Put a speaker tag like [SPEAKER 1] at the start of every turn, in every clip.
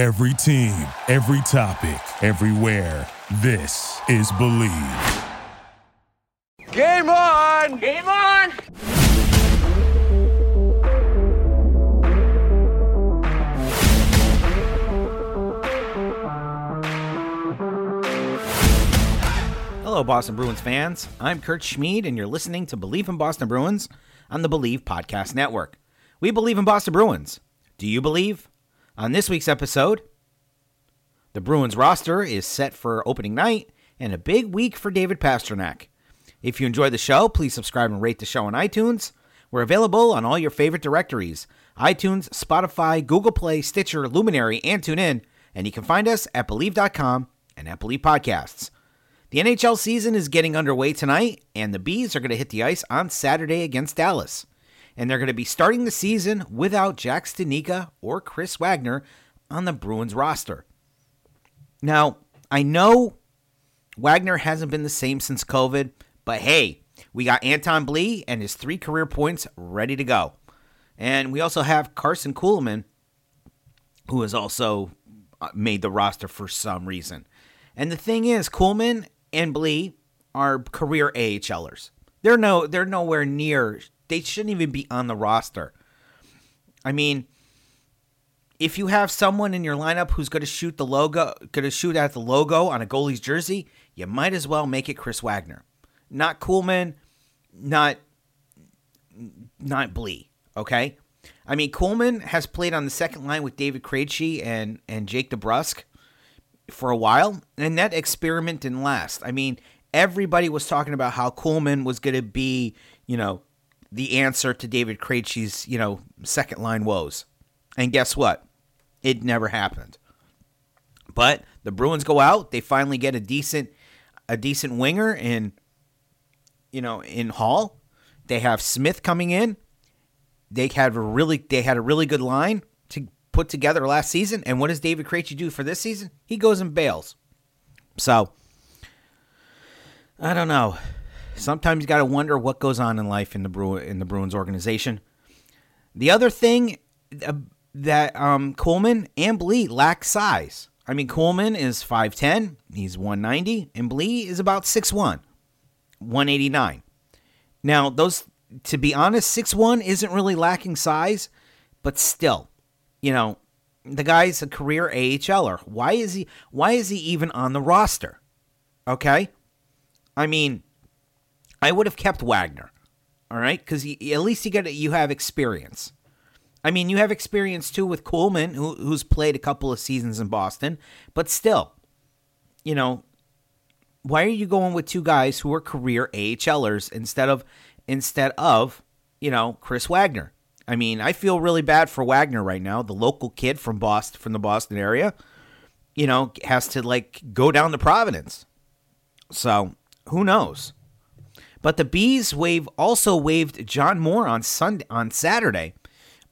[SPEAKER 1] Every team, every topic, everywhere. This is Believe.
[SPEAKER 2] Game on!
[SPEAKER 3] Game on!
[SPEAKER 4] Hello, Boston Bruins fans. I'm Kurt Schmid, and you're listening to Believe in Boston Bruins on the Believe Podcast Network. We believe in Boston Bruins. Do you believe? On this week's episode, the Bruins roster is set for opening night and a big week for David Pastrnak. If you enjoy the show, please subscribe and rate the show on iTunes. We're available on all your favorite directories iTunes, Spotify, Google Play, Stitcher, Luminary, and TuneIn. And you can find us at Bleav.com and at Bleav Podcasts. The NHL season is getting underway tonight, and the Bees are going to hit the ice on Saturday against Dallas. And they're going to be starting the season without Jack Studnicka or Chris Wagner on the Bruins roster. Now, I know Wagner hasn't been the same since COVID, but hey, we got Anton Blidh and his three career points ready to go. And we also have Carson Kuhlman, who has also uh, made the roster for some reason. And the thing is, Kuhlman and Blidh are career AHLers. They're no they're nowhere near they shouldn't even be on the roster. I mean, if you have someone in your lineup who's going to shoot the logo, going to shoot at the logo on a goalie's jersey, you might as well make it Chris Wagner, not Kuhlman, not not Blidh. Okay, I mean Kuhlman has played on the second line with David Krejci and and Jake DeBrusk for a while, and that experiment didn't last. I mean, everybody was talking about how Kuhlman was going to be, you know, the answer to David Krejci's, you know, second line woes. And guess what? It never happened. But the Bruins go out, they finally get a decent a decent winger in you know, in Hall. They have Smith coming in. They had a really they had a really good line to put together last season. And what does David Krejci do for this season? He goes and bails. So I don't know. Sometimes you got to wonder what goes on in life in the Bru- in the Bruins organization. The other thing uh, that um, Kuhlman and Blidh lack size. I mean, Kuhlman is 5'10, he's 190, and Blidh is about 6'1, 189. Now, those, to be honest, 6'1 isn't really lacking size, but still, you know, the guy's a career AHLer. Why is he why is he even on the roster? Okay? I mean, I would have kept Wagner. All right? Cuz at least you get you have experience. I mean, you have experience too with Kuhlman who, who's played a couple of seasons in Boston, but still, you know, why are you going with two guys who are career AHLers instead of instead of, you know, Chris Wagner? I mean, I feel really bad for Wagner right now, the local kid from Boston, from the Boston area. You know, has to like go down to Providence. So who knows? But the bees wave also waived John Moore on Sunday on Saturday,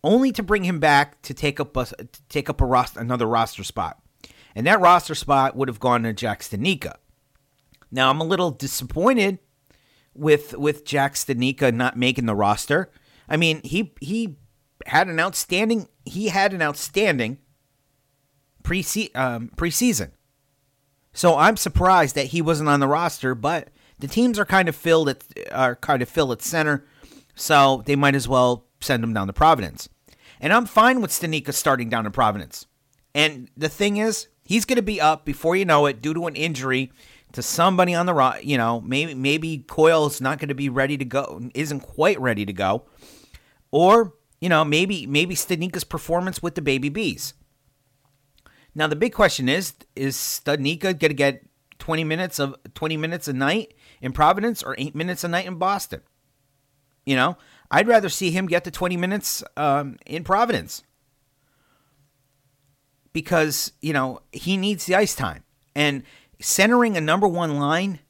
[SPEAKER 4] only to bring him back to take up a take up a roster, another roster spot, and that roster spot would have gone to Jack Studnicka. Now I'm a little disappointed with with Jack Studnicka not making the roster. I mean, he he had an outstanding he had an outstanding pre um, preseason. So I'm surprised that he wasn't on the roster, but the teams are kind of filled at are kind of filled at center, so they might as well send him down to Providence. And I'm fine with Studnicka starting down in Providence. And the thing is, he's going to be up before you know it due to an injury to somebody on the roster. You know, maybe maybe Coyle's not going to be ready to go, isn't quite ready to go, or you know maybe maybe Studnicka's performance with the Baby Bees. Now the big question is: Is Studnicka going to get 20 minutes of 20 minutes a night in Providence or eight minutes a night in Boston? You know, I'd rather see him get the 20 minutes um, in Providence because you know he needs the ice time and centering a number one line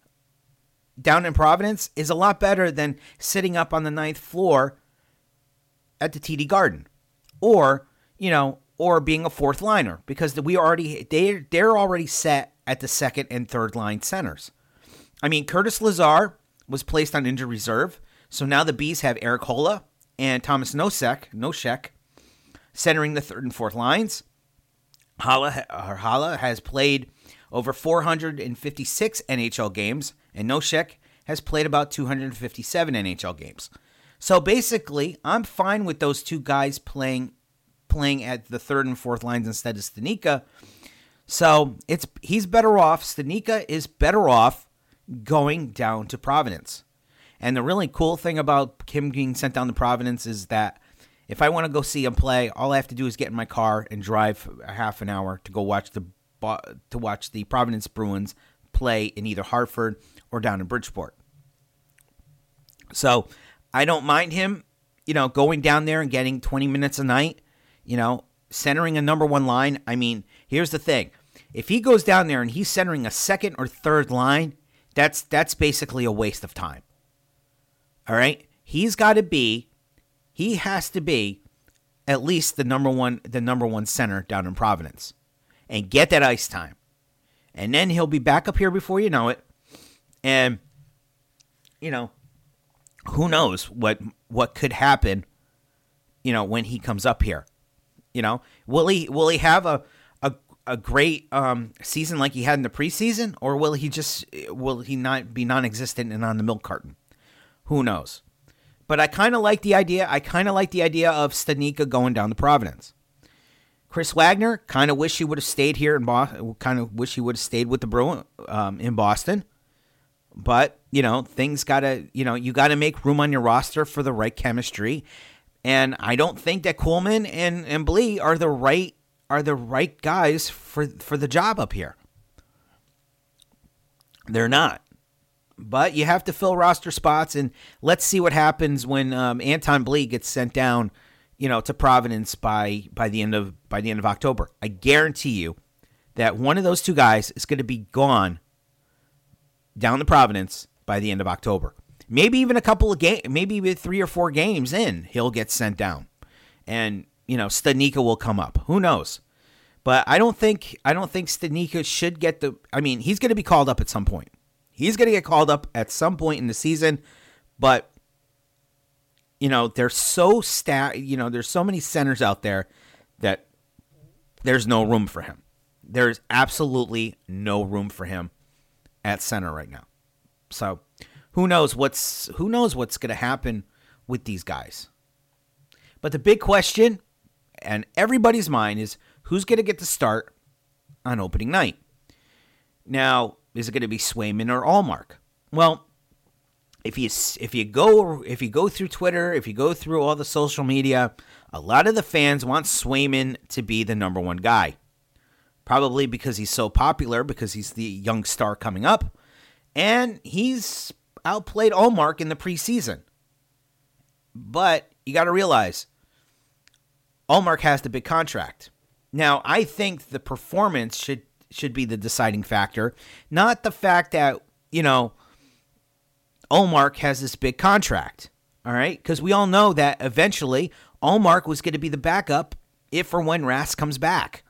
[SPEAKER 4] down in Providence is a lot better than sitting up on the ninth floor at the TD Garden, or you know, or being a fourth liner because we already they they're already set at the second and third line centers. I mean, Curtis Lazar was placed on injured reserve, so now the Bees have Eric Haula and Thomas Nosek, Nosek, centering the third and fourth lines. Haula, Haula has played over 456 NHL games, and Nosek has played about 257 NHL games. So basically, I'm fine with those two guys playing playing at the third and fourth lines instead of Studnicka. So it's he's better off. Studnicka is better off going down to Providence. And the really cool thing about Kim being sent down to Providence is that if I want to go see him play, all I have to do is get in my car and drive a half an hour to go watch the to watch the Providence Bruins play in either Hartford or down in Bridgeport. So I don't mind him, you know, going down there and getting 20 minutes a night, you know, centering a number one line. I mean, here's the thing. If he goes down there and he's centering a second or third line, that's that's basically a waste of time. All right? He's got to be he has to be at least the number one the number one center down in Providence and get that ice time. And then he'll be back up here before you know it. And you know, who knows what what could happen, you know, when he comes up here. You know, will he will he have a a, great um, season like he had in the preseason, or will he just will he not be non-existent and on the milk carton? Who knows? But I kind of like the idea. I kind of like the idea of Studnicka going down to Providence. Chris Wagner kind of wish he would have stayed here in Boston. Kind of wish he would have stayed with the Bruin um, in Boston. But you know, things gotta you know you got to make room on your roster for the right chemistry. And I don't think that Kuhlman and and Blidh are the right are the right guys for for the job up here. They're not. But you have to fill roster spots, and let's see what happens when um, Anton Blidh gets sent down, you know, to Providence by by the end of by the end of October. I guarantee you that one of those two guys is going to be gone down to Providence by the end of October. Maybe even a couple of games, maybe with three or four games in, he'll get sent down, and you know, Studnicka will come up. Who knows? But I don't think I don't think Studnicka should get the. I mean, he's going to be called up at some point. He's going to get called up at some point in the season, but you know, there's so stat, you know, there's so many centers out there that there's no room for him. There's absolutely no room for him at center right now. So, who knows what's who knows what's going to happen with these guys. But the big question and everybody's mind is who's going to get the start on opening night. Now, is it going to be Swayman or Ullmark? Well, if you if you go if you go through Twitter, if you go through all the social media, a lot of the fans want Swayman to be the number one guy. Probably because he's so popular, because he's the young star coming up, and he's outplayed Ullmark in the preseason. But you got to realize, Ullmark has the big contract. Now, I think the performance should should be the deciding factor, not the fact that, you know, Ullmark has this big contract. All right? Because we all know that eventually Ullmark was going to be the backup if or when Rask comes back.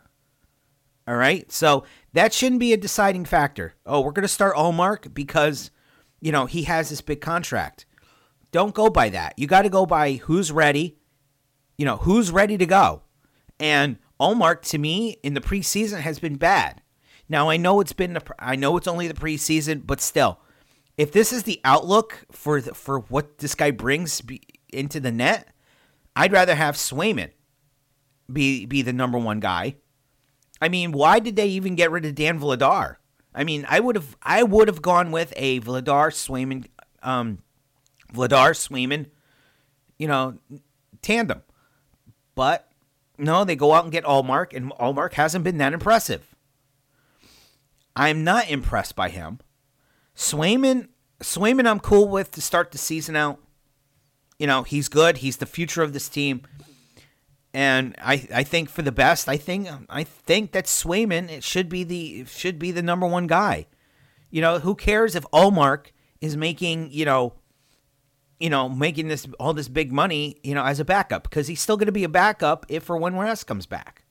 [SPEAKER 4] All right? So that shouldn't be a deciding factor. Oh, we're going to start Ullmark because, you know, he has this big contract. Don't go by that. You got to go by who's ready, you know, who's ready to go. And Ullmark, to me, in the preseason has been bad. Now I know it's been the, I know it's only the preseason, but still, if this is the outlook for the, for what this guy brings into the net, I'd rather have Swayman be be the number one guy. I mean, why did they even get rid of Dan Vladar? I mean, I would have I would have gone with a Vladar Swayman, um, Vladar Swayman, you know, tandem, but no, they go out and get Ullmark, and Ullmark hasn't been that impressive. I'm not impressed by him. Swayman, Swayman, I'm cool with to start the season out. You know, he's good. He's the future of this team, and I, I think for the best. I think, I think that Swayman it should be the should be the number one guy. You know, who cares if Ullmark is making you know, you know, making this all this big money, you know, as a backup because he's still going to be a backup if or when Rask comes back.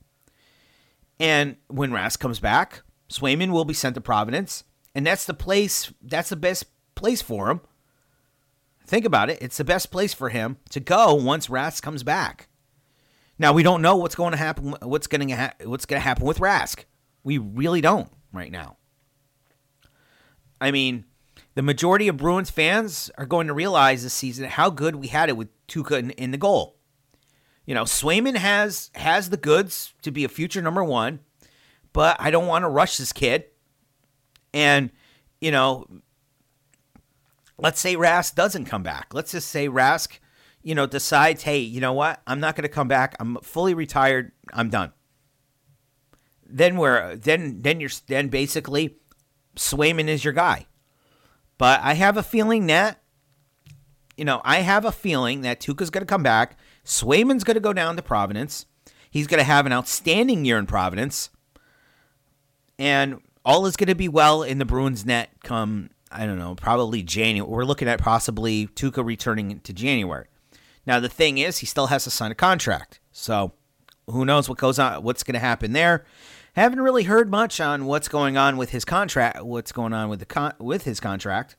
[SPEAKER 4] And when Rask comes back, Swayman will be sent to Providence, and that's the place. That's the best place for him. Think about it. It's the best place for him to go once Rask comes back. Now we don't know what's going to happen. What's going to ha- what's going to happen with Rask? We really don't right now. I mean, the majority of Bruins fans are going to realize this season how good we had it with Tuukka in, in the goal. You know, Swayman has has the goods to be a future number one, but I don't want to rush this kid. And you know, let's say Rask doesn't come back. Let's just say Rask, you know, decides, hey, you know what? I'm not going to come back. I'm fully retired. I'm done. Then we're then then you're then basically Swayman is your guy. But I have a feeling that you know, I have a feeling that Tuukka's going to come back. Swayman's going to go down to Providence. He's going to have an outstanding year in Providence. And all is going to be well in the Bruins net come I don't know, probably January. We're looking at possibly Tuukka returning to January. Now the thing is, he still has to sign a contract, so who knows what goes on, what's going to happen there. Haven't really heard much on what's going on with his contract, what's going on with the con- with his contract.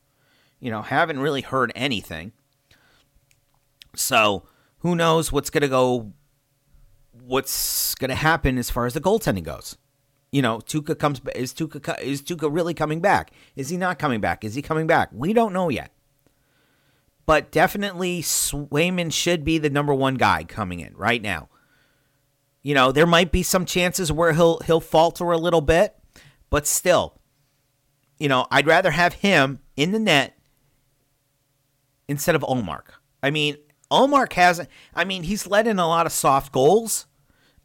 [SPEAKER 4] You know, haven't really heard anything. So who knows what's going to go, what's going to happen as far as the goaltending goes you know, Tuukka comes. Is Tuukka is Tuukka really coming back? Is he not coming back? Is he coming back? We don't know yet. But definitely, Swayman should be the number one guy coming in right now. You know, there might be some chances where he'll he'll falter a little bit, but still, you know, I'd rather have him in the net instead of Ullmark. I mean, Ullmark hasn't. I mean, he's let in a lot of soft goals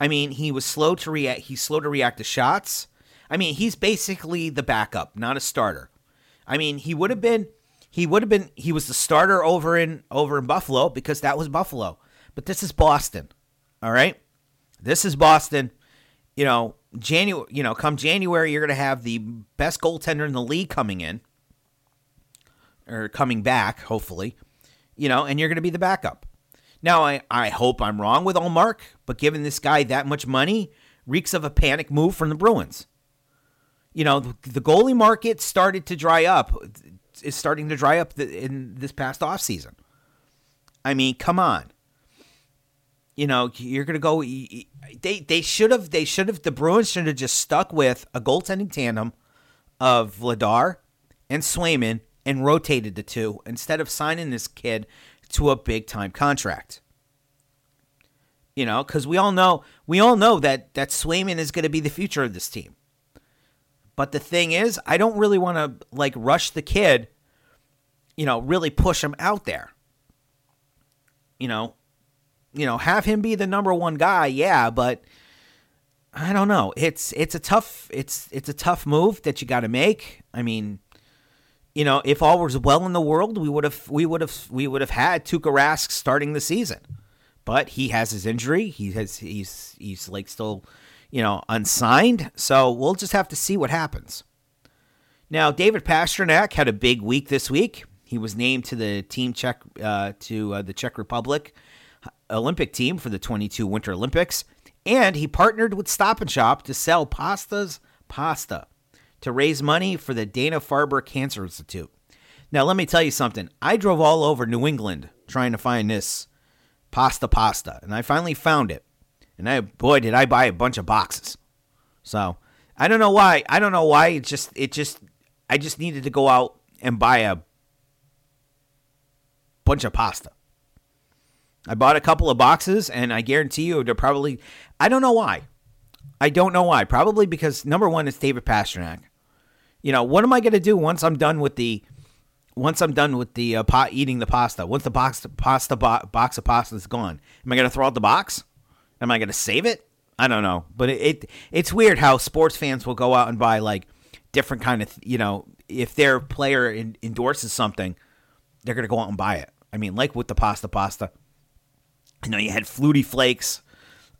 [SPEAKER 4] I mean, he was slow to react. He's slow to react to shots. I mean, he's basically the backup, not a starter. I mean, he would have been he would have been he was the starter over in over in Buffalo because that was Buffalo. But this is Boston. All right? This is Boston. You know, January, you know, come January you're going to have the best goaltender in the league coming in or coming back, hopefully. You know, and you're going to be the backup. Now, I, I hope I'm wrong with Ullmark, but giving this guy that much money reeks of a panic move from the Bruins. You know, the, the goalie market started to dry up, is starting to dry up the, in this past offseason. I mean, come on. You know, you're going to go. They they should have they should have the Bruins should have just stuck with a goaltending tandem of Vladar and Swayman and rotated the two instead of signing this kid to a big time contract. You know, because we all know we all know that that Swayman is going to be the future of this team. But the thing is, I don't really want to like rush the kid. You know, really push him out there. You know, you know, have him be the number one guy, yeah, but I don't know. It's it's a tough it's it's a tough move that you got to make. I mean, you know, if all was well in the world, we would have we would have we would have had Tuukka Rask starting the season. But he has his injury. He has he's he's like still, you know, unsigned. So we'll just have to see what happens. Now, David Pastrnak had a big week this week. He was named to the team Czech uh, to uh, the Czech Republic Olympic team for the 22 Winter Olympics, and he partnered with Stop and Shop to sell pastas pasta to raise money for the Dana Farber Cancer Institute. Now, let me tell you something. I drove all over New England trying to find this pasta pasta, and I finally found it. And I, boy, did I buy a bunch of boxes. So I don't know why. I don't know why. It just, it just, I just needed to go out and buy a bunch of pasta. I bought a couple of boxes, and I guarantee you they're probably. I don't know why. I don't know why. Probably because number one, it's David Pastrnak. you know, what am I going to do once I'm done with the once I'm done with the uh, pot eating the pasta? Once the box pasta bo- box of pasta is gone, am I going to throw out the box? Am I going to save it? I don't know, but it, it it's weird how sports fans will go out and buy like different kind of you know if their player in, endorses something, they're going to go out and buy it. I mean, like with the pasta pasta. You know, you had Flutie Flakes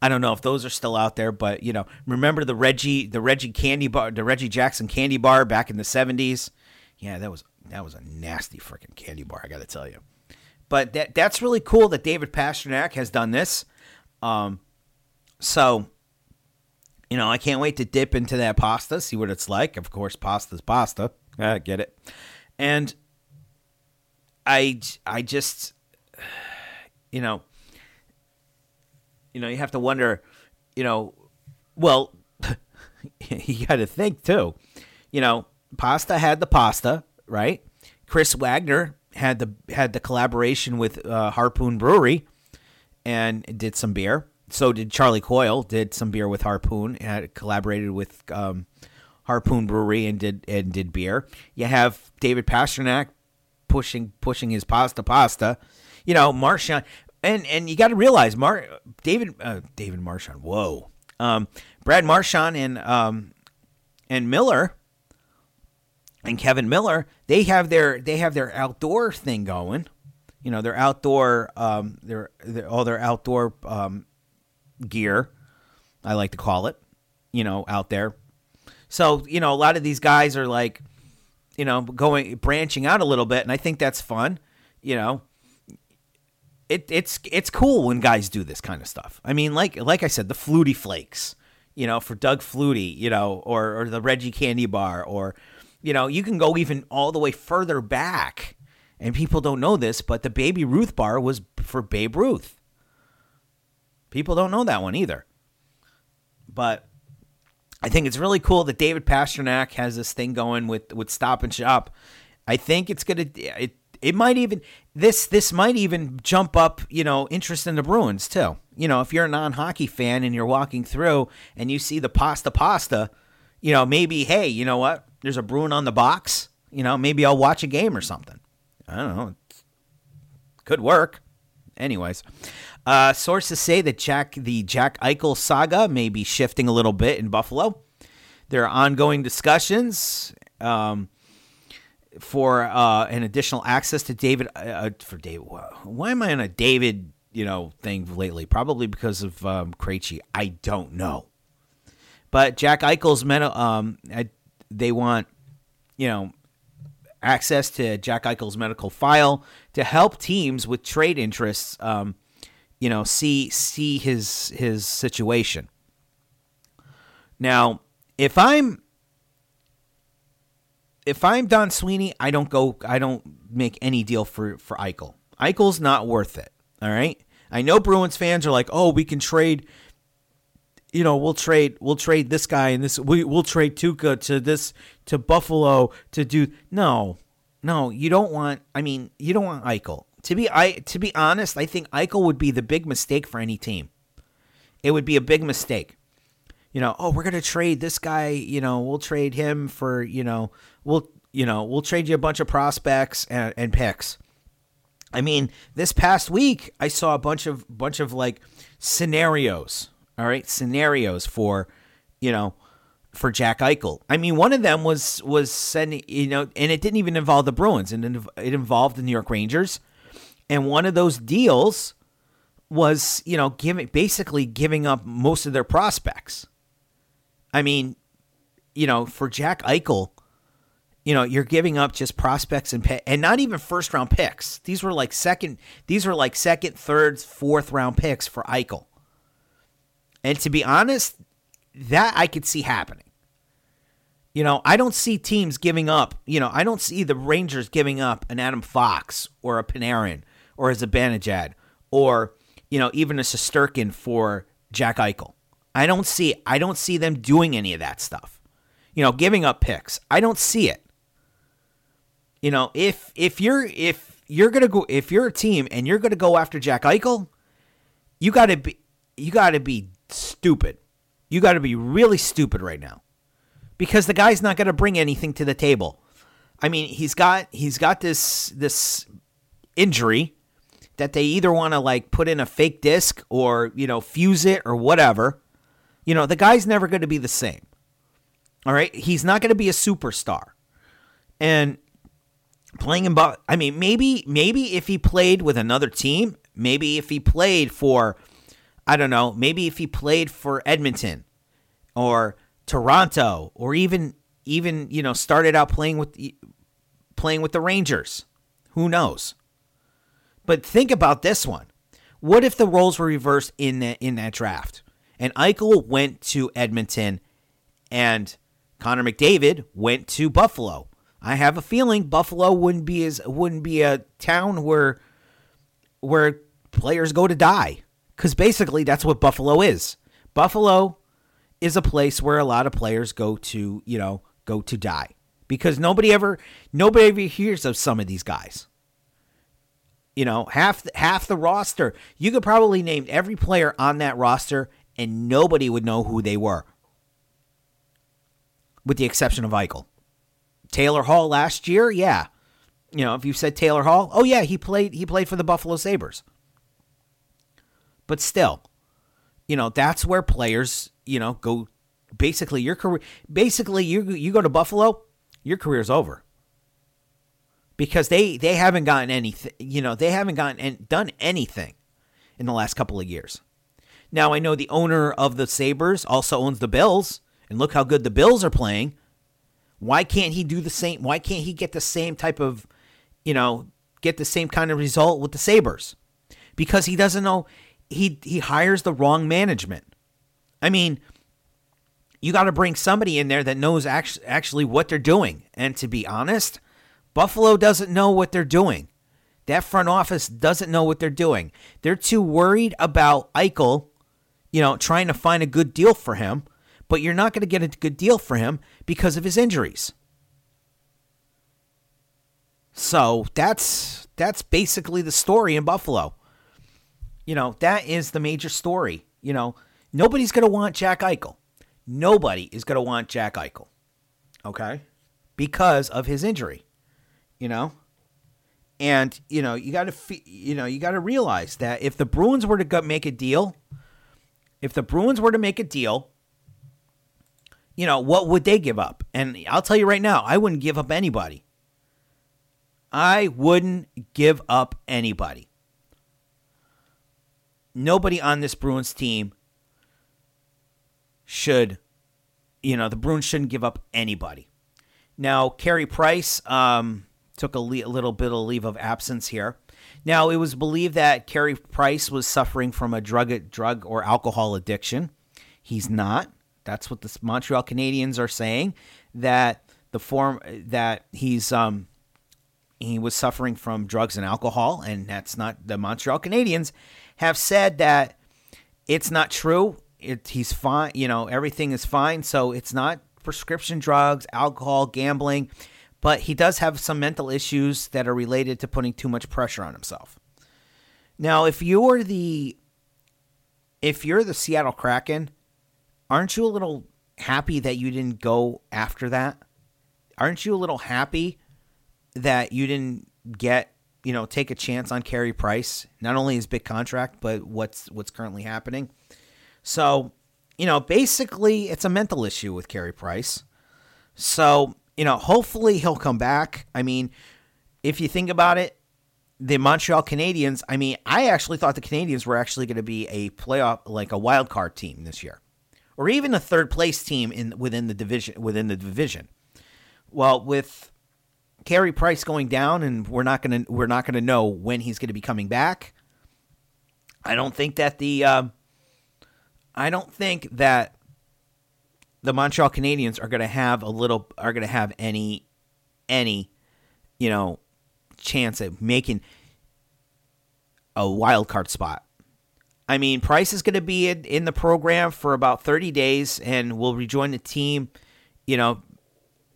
[SPEAKER 4] I don't know if those are still out there, but you know, remember the Reggie, the Reggie candy bar, the Reggie Jackson candy bar back in the '70s? Yeah, that was that was a nasty freaking candy bar. I got to tell you. But that that's really cool that David Pastrnak has done this. Um, so you know, I can't wait to dip into that pasta, see what it's like. Of course, pasta's pasta. I get it. And I I just you know you know, you have to wonder, you know, well, you got to think too. You know, Pasta had the pasta, right? Chris Wagner had the had the collaboration with uh, Harpoon Brewery and did some beer. So did Charlie Coyle. Did some beer with Harpoon. Had collaborated with um, Harpoon Brewery and did and did beer. You have David Pastrnak pushing pushing his pasta pasta. You know, Marchand and and you got to realize Mar David uh, David Marchand. Whoa, um, Brad Marchand and um, and Miller and Kevan Miller. They have their they have their outdoor thing going. You know, their outdoor um, their, their all their outdoor um, gear. I like to call it. You know, out there. So you know, a lot of these guys are like, you know, going branching out a little bit, and I think that's fun. You know, it, it's it's cool when guys do this kind of stuff. I mean, like like I said, the Flutie Flakes, you know, for Doug Flutie, you know, or or the Reggie Candy Bar, or you know, you can go even all the way further back, and people don't know this, but the Baby Ruth bar was for Babe Ruth. People don't know that one either. But I think it's really cool that David Pastrnak has this thing going with with Stop and Shop. I think it's gonna it it might even this this might even jump up you know interest in the Bruins too. You know, if you're a non hockey fan and you're walking through and you see the pasta pasta, you know maybe hey you know what there's a Bruin on the box. You know maybe I'll watch a game or something. I don't know. Could work. Anyways, uh, sources say that Jack the Jack Eichel saga may be shifting a little bit in Buffalo. There are ongoing discussions. Um, for uh, an additional access to David uh, uh for David. Why am I on a David you know thing lately? Probably because of um, Krejci. I don't know. But Jack Eichel's medical. Um, I, they want you know access to Jack Eichel's medical file to help teams with trade interests. Um, you know, see see his his situation. Now, if I'm if I'm Don Sweeney, I don't go. I don't make any deal for for Eichel. Eichel's not worth it. All right. I know Bruins fans are like, oh, we can trade. You know, we'll trade. We'll trade this guy and this. We we'll trade Tuukka to this to Buffalo to do. No, no, you don't want. I mean, you don't want Eichel. To be I to be honest, I think Eichel would be the big mistake for any team. It would be a big mistake you know, oh, we're going to trade this guy, you know, we'll trade him for, you know, we'll, you know, we'll trade you a bunch of prospects and, and picks. I mean, this past week I saw a bunch of bunch of like scenarios, all right, scenarios for, you know, for Jack Eichel. I mean, one of them was was sending, you know, and it didn't even involve the Bruins, and it involved the New York Rangers. And one of those deals was, you know, giving basically giving up most of their prospects. I mean, you know, for Jack Eichel, you know, you're giving up just prospects and pay, and not even first round picks. These were like second, these were like second, third, fourth round picks for Eichel. And to be honest, that I could see happening. You know, I don't see teams giving up. You know, I don't see the Rangers giving up an Adam Fox or a Panarin or a Zibanejad or you know even a Shesterkin for Jack Eichel. I don't see I don't see them doing any of that stuff. You know, giving up picks. I don't see it. You know, if if you're if you're gonna go if you're a team and you're gonna go after Jack Eichel, you gotta be you gotta be stupid. You gotta be really stupid right now. Because the guy's not gonna bring anything to the table. I mean, he's got he's got this this injury that they either want to like put in a fake disc or, you know, fuse it or whatever. You know, the guy's never going to be the same. All right. He's not going to be a superstar. And playing in, I mean, maybe, maybe if he played with another team, maybe if he played for, I don't know, maybe if he played for Edmonton or Toronto or even, even, you know, started out playing with, playing with the Rangers. Who knows? But think about this one. What if the roles were reversed in that in that draft? And Eichel went to Edmonton and Connor McDavid went to Buffalo. I have a feeling Buffalo wouldn't be as wouldn't be a town where where players go to die Because basically, that's what Buffalo is. Buffalo is a place where a lot of players go to, you know, go to die because nobody ever nobody ever hears of some of these guys. You know, half half the roster, you could probably name every player on that roster and nobody would know who they were. With the exception of Eichel. Taylor Hall last year, yeah. You know, if you said Taylor Hall, oh yeah, he played he played for the Buffalo Sabres. But still, you know, that's where players, you know, go basically your career basically you you go to Buffalo, your career's over. Because they they haven't gotten anything, you know, they haven't gotten and done anything in the last couple of years. Now I know the owner of the Sabres also owns the Bills, and look how good the Bills are playing. Why can't he do the same? Why can't he get the same type of, you know, get the same kind of result with the Sabres? Because he doesn't know he he hires the wrong management. I mean, you got to bring somebody in there that knows actually, actually what they're doing. And to be honest, Buffalo doesn't know what they're doing. That front office doesn't know what they're doing. They're too worried about Eichel, you know, trying to find a good deal for him, but you're not going to get a good deal for him because of his injuries. So that's that's basically the story in Buffalo. You know, that is the major story. You know, nobody's going to want Jack Eichel. Nobody is going to want Jack Eichel. Okay? Because of his injury. You know? And, you know, you got to you know, you got to realize that if the Bruins were to make a deal, if the Bruins were to make a deal, you know, what would they give up? And I'll tell you right now, I wouldn't give up anybody. I wouldn't give up anybody nobody on this Bruins team should, you know, the Bruins shouldn't give up anybody. Now, Carey Price um, took a, le- a little bit of leave of absence here. Now, it was believed that Carey Price was suffering from a drug, drug or alcohol addiction. He's not. That's what the Montreal Canadiens are saying. That the form that he's um, he was suffering from drugs and alcohol, and that's not the Montreal Canadiens have said that it's not true. It, he's fine. You know, everything is fine. So it's not prescription drugs, alcohol, gambling, but he does have some mental issues that are related to putting too much pressure on himself. Now, if you're the if you're the Seattle Kraken, aren't you a little happy that you didn't go after that? Aren't you a little happy that you didn't get you know, take a chance on Carey Price, not only his big contract, but what's what's currently happening. So, you know, basically it's a mental issue with Carey Price. So, you know, hopefully he'll come back. I mean, if you think about it, the Montreal Canadiens, I mean, I actually thought the Canadiens were actually going to be a playoff like a wild card team this year. Or even a third place team in within the division within the division. Well, with Carey Price going down, and we're not gonna we're not gonna know when he's gonna be coming back. I don't think that the uh, I don't think that the Montreal Canadiens are gonna have a little are gonna have any any you know chance at making a wild card spot. I mean, Price is going to be in, in the program for about 30 days and will rejoin the team, you know,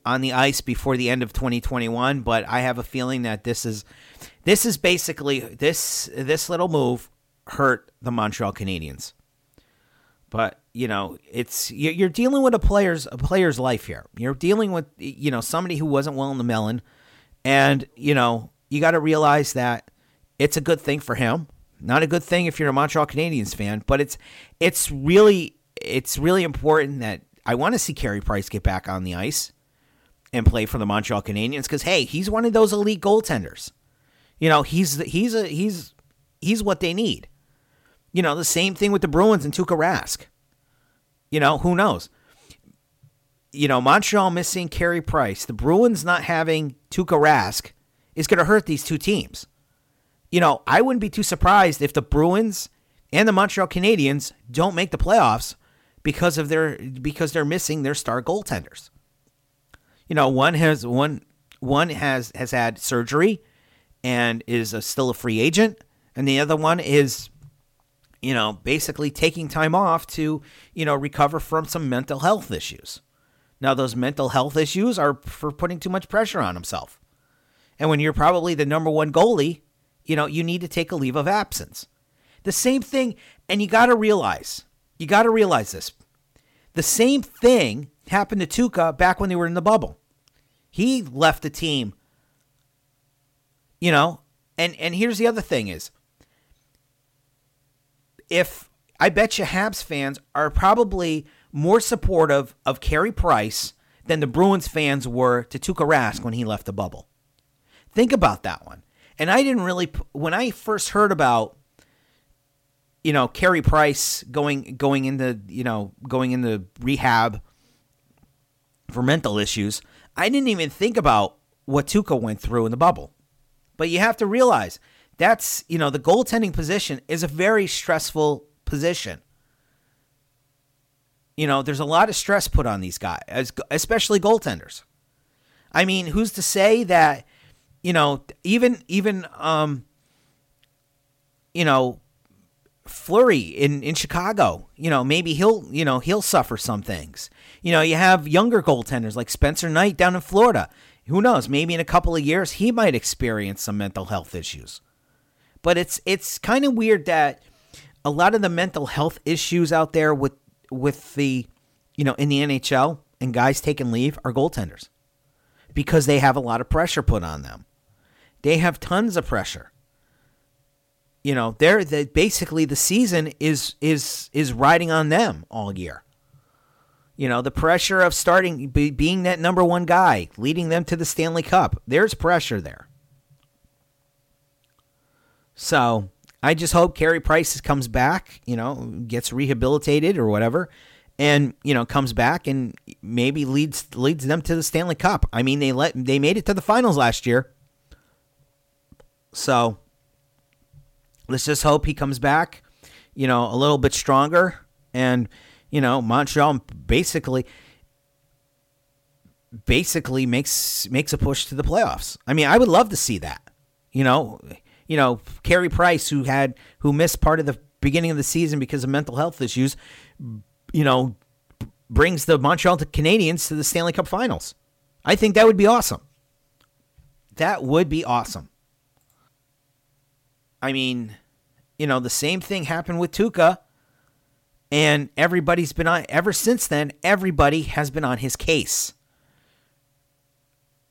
[SPEAKER 4] on the ice before the end of 2021, but I have a feeling that this is this is basically this this little move hurt the Montreal Canadiens. But you know, it's you're dealing with a player's a player's life here. You're dealing with you know somebody who wasn't well in the melon, and you know you got to realize that it's a good thing for him. Not a good thing if you're a Montreal Canadiens fan, but it's it's really it's really important that I want to see Carey Price get back on the ice and play for the Montreal Canadiens because hey, he's one of those elite goaltenders. You know, he's he's a he's he's what they need. You know, the same thing with the Bruins and Tuukka Rask. You know, who knows? You know, Montreal missing Carey Price, the Bruins not having Tuukka Rask is going to hurt these two teams. You know, I wouldn't be too surprised if the Bruins and the Montreal Canadiens don't make the playoffs because of their because they're missing their star goaltenders you know, one has one one has has had surgery and is a, still a free agent, and the other one is you know, basically taking time off to, you know, recover from some mental health issues. Now, those mental health issues are for putting too much pressure on himself. And when you're probably the number one goalie, you know, you need to take a leave of absence. The same thing, and you got to realize, you got to realize this. The same thing happened to Tuukka back when they were in the bubble. He left the team, you know, and and here's the other thing is if I bet you Habs fans are probably more supportive of Carey Price than the Bruins fans were to Tuukka Rask when he left the bubble. Think about that one. And I didn't really when I first heard about you know Carey Price going going into you know going into rehab for mental issues, I didn't even think about what Tuukka went through in the bubble. But you have to realize that's, you know, the goaltending position is a very stressful position. You know, there's a lot of stress put on these guys, especially goaltenders. I mean, who's to say that, you know, even even um you know, Fleury in, in Chicago, you know, maybe he'll, you know, he'll suffer some things. You know, you have younger goaltenders like Spencer Knight down in Florida. Who knows? Maybe in a couple of years he might experience some mental health issues. But it's it's kind of weird that a lot of the mental health issues out there with with the you know in the NHL and guys taking leave are goaltenders because they have a lot of pressure put on them. They have tons of pressure you know, they're the, basically the season is is is riding on them all year. You know, the pressure of starting be, being that number one guy, leading them to the Stanley Cup. There's pressure there. So I just hope Carey Price comes back, you know, gets rehabilitated or whatever, and you know comes back and maybe leads leads them to the Stanley Cup. I mean, they let they made it to the finals last year. So let's just hope he comes back, you know, a little bit stronger. And, you know, Montreal basically basically makes makes a push to the playoffs. I mean, I would love to see that. You know, you know, Carey Price, who had who missed part of the beginning of the season because of mental health issues, you know, brings the Montreal Canadiens to the Stanley Cup Finals. I think that would be awesome. That would be awesome. I mean, you know, the same thing happened with Tuukka. And everybody's been on, ever since then, everybody has been on his case.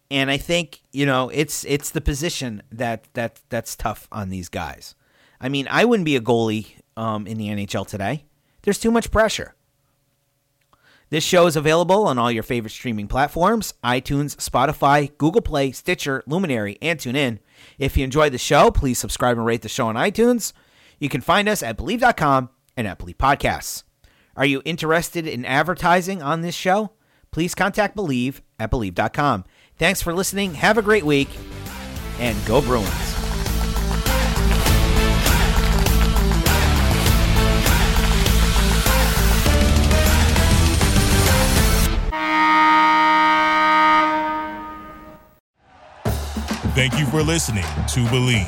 [SPEAKER 4] And I think, you know, it's it's the position that that that's tough on these guys. I mean, I wouldn't be a goalie um, in the NHL today. There's too much pressure. This show is available on all your favorite streaming platforms iTunes, Spotify, Google Play, Stitcher, Luminary, and TuneIn. If you enjoyed the show, please subscribe and rate the show on iTunes. You can find us at Bleav.com and at Bleav Podcasts. Are you interested in advertising on this show? Please contact Believe at Bleav.com. Thanks for listening. Have a great week, and go Bruins.
[SPEAKER 1] Thank you for listening to Believe.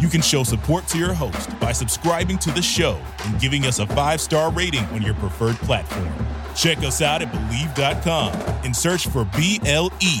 [SPEAKER 1] You can show support to your host by subscribing to the show and giving us a five star rating on your preferred platform. Check us out at Bleav.com and search for B L E